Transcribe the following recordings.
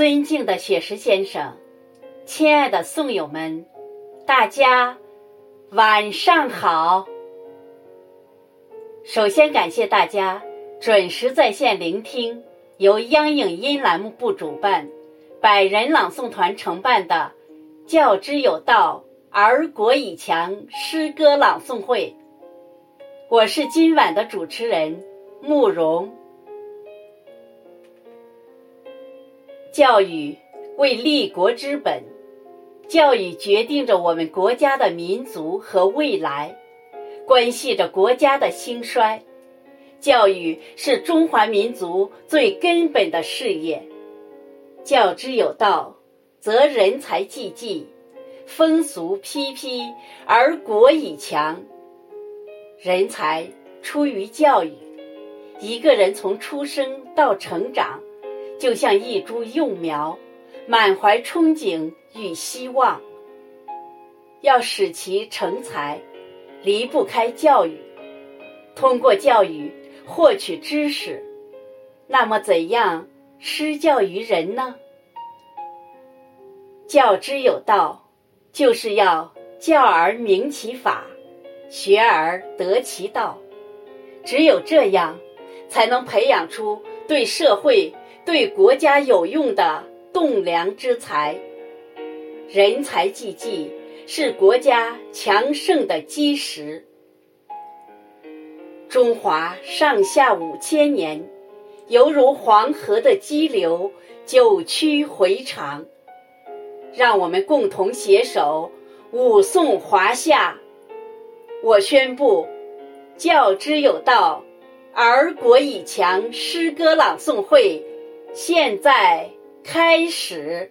尊敬的雪石先生，亲爱的宋友们，大家晚上好。首先感谢大家准时在线聆听由央影音栏目部主办、百人朗诵团承办的“教之有道，而国以强”诗歌朗诵会。我是今晚的主持人慕容。教育为立国之本，教育决定着我们国家的民族和未来，关系着国家的兴衰。教育是中华民族最根本的事业。教之有道，则人才济济，风俗披披，而国以强。人才出于教育，一个人从出生到成长。就像一株幼苗，满怀憧憬与希望。要使其成才，离不开教育。通过教育获取知识，那么怎样施教于人呢？教之有道，就是要教而明其法，学而得其道。只有这样，才能培养出对社会。对国家有用的栋梁之才，人才济济是国家强盛的基石。中华上下五千年，犹如黄河的激流，九曲回肠。让我们共同携手，武颂华夏。我宣布，教之有道，而国以强诗歌朗诵会。现在开始。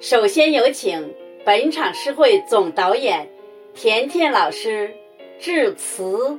首先有请本场诗会总导演田田老师致辞。